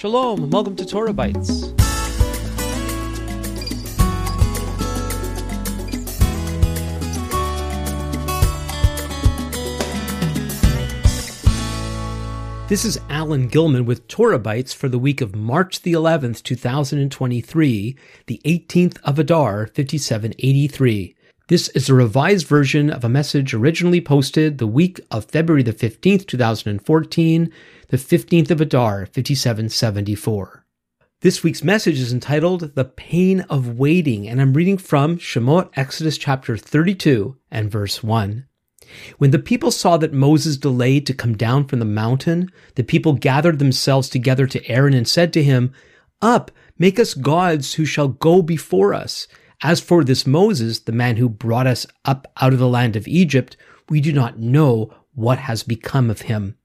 Shalom, and welcome to Torah Bytes. This is Alan Gilman with Torah Bytes for the week of March the 11th, 2023, the 18th of Adar, 5783. This is a revised version of a message originally posted the week of February the 15th, 2014, the 15th of Adar, 5774. This week's message is entitled The Pain of Waiting, and I'm reading from Shemot Exodus chapter 32 and verse 1. When the people saw that Moses delayed to come down from the mountain, the people gathered themselves together to Aaron and said to him, Up, make us gods who shall go before us. As for this Moses, the man who brought us up out of the land of Egypt, we do not know what has become of him.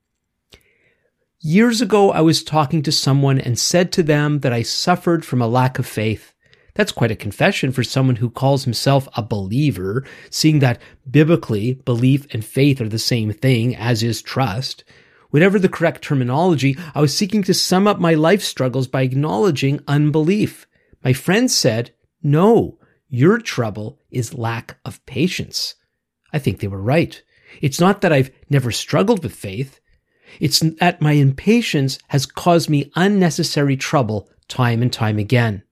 Years ago, I was talking to someone and said to them that I suffered from a lack of faith. That's quite a confession for someone who calls himself a believer, seeing that biblically, belief and faith are the same thing, as is trust. Whatever the correct terminology, I was seeking to sum up my life struggles by acknowledging unbelief. My friend said, no, your trouble is lack of patience. I think they were right. It's not that I've never struggled with faith. It's that my impatience has caused me unnecessary trouble time and time again.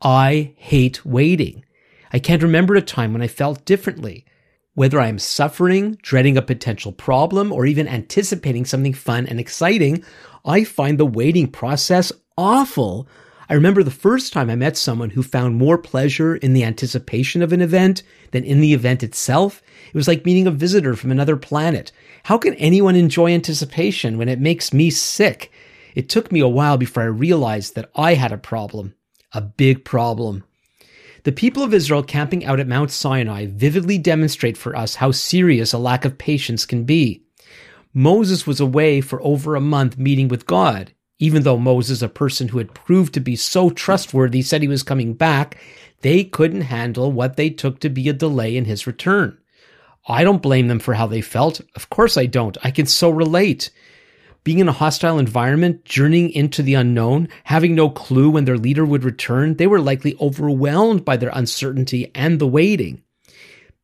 I hate waiting. I can't remember a time when I felt differently. Whether I am suffering, dreading a potential problem, or even anticipating something fun and exciting, I find the waiting process awful. I remember the first time I met someone who found more pleasure in the anticipation of an event than in the event itself. It was like meeting a visitor from another planet. How can anyone enjoy anticipation when it makes me sick? It took me a while before I realized that I had a problem a big problem. The people of Israel camping out at Mount Sinai vividly demonstrate for us how serious a lack of patience can be. Moses was away for over a month meeting with God. Even though Moses, a person who had proved to be so trustworthy, said he was coming back, they couldn't handle what they took to be a delay in his return. I don't blame them for how they felt. Of course I don't. I can so relate being in a hostile environment, journeying into the unknown, having no clue when their leader would return, they were likely overwhelmed by their uncertainty and the waiting.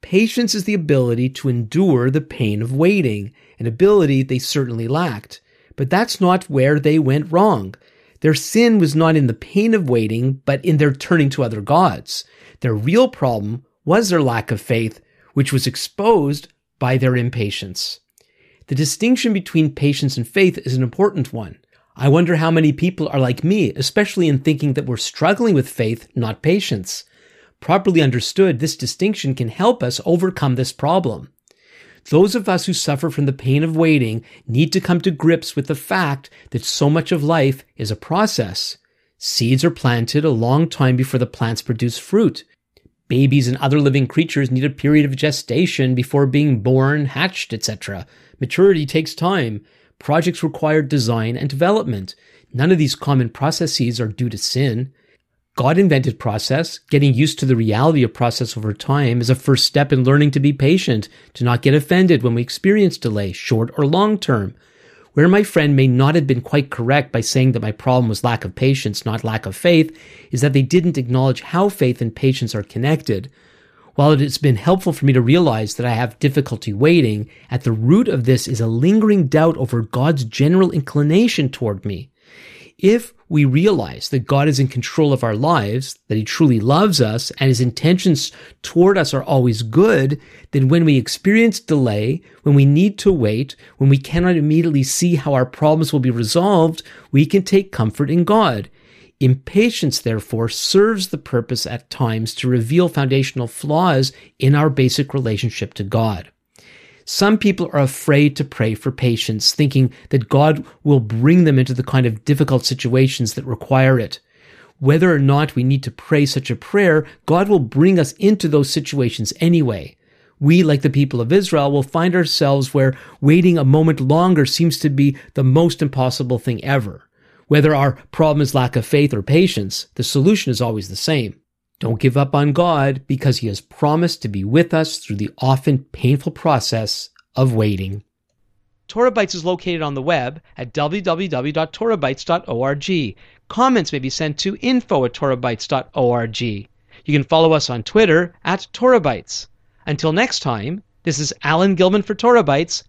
Patience is the ability to endure the pain of waiting, an ability they certainly lacked. But that's not where they went wrong. Their sin was not in the pain of waiting, but in their turning to other gods. Their real problem was their lack of faith, which was exposed by their impatience. The distinction between patience and faith is an important one. I wonder how many people are like me, especially in thinking that we're struggling with faith, not patience. Properly understood, this distinction can help us overcome this problem. Those of us who suffer from the pain of waiting need to come to grips with the fact that so much of life is a process. Seeds are planted a long time before the plants produce fruit. Babies and other living creatures need a period of gestation before being born, hatched, etc. Maturity takes time. Projects require design and development. None of these common processes are due to sin. God invented process. Getting used to the reality of process over time is a first step in learning to be patient, to not get offended when we experience delay, short or long term. Where my friend may not have been quite correct by saying that my problem was lack of patience, not lack of faith, is that they didn't acknowledge how faith and patience are connected. While it has been helpful for me to realize that I have difficulty waiting, at the root of this is a lingering doubt over God's general inclination toward me. If we realize that God is in control of our lives, that He truly loves us, and His intentions toward us are always good, then when we experience delay, when we need to wait, when we cannot immediately see how our problems will be resolved, we can take comfort in God. Impatience, therefore, serves the purpose at times to reveal foundational flaws in our basic relationship to God. Some people are afraid to pray for patience, thinking that God will bring them into the kind of difficult situations that require it. Whether or not we need to pray such a prayer, God will bring us into those situations anyway. We, like the people of Israel, will find ourselves where waiting a moment longer seems to be the most impossible thing ever. Whether our problem is lack of faith or patience, the solution is always the same. Don't give up on God because He has promised to be with us through the often painful process of waiting. Torah Bytes is located on the web at www.torahbytes.org. Comments may be sent to info at torahbytes.org. You can follow us on Twitter at Torah Bytes. Until next time, this is Alan Gilman for Torah Bytes.